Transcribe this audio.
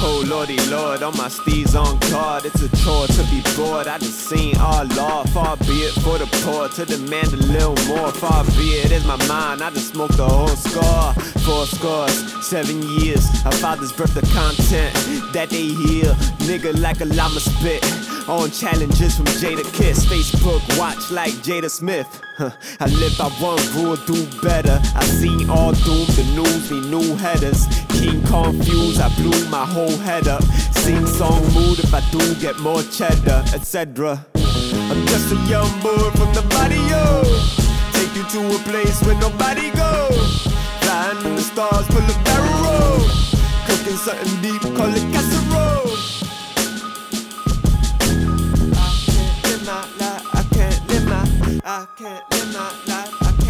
Oh, lordy lord, on my steeds on guard. It's a chore to be bored. I just seen all law. Far be it for the poor to demand a little more. Far be it is my mind. I just smoked the whole score. Four scores, seven years. Our fathers birthed the content that they hear. Nigga like a llama spit. On challenges from Jadakiss. Facebook watch like Jada Smith. Huh. I live by one rule, do better. I seen all doom, the news, me new headers. King confused, I blew my whole head up. Sing song mood if I do get more cheddar, etc. I'm just a young boy from the barrio. Take you to a place where nobody goes. Flying in the stars, full of barrel roll. Cooking something deep, call it casserole. I can't live my life.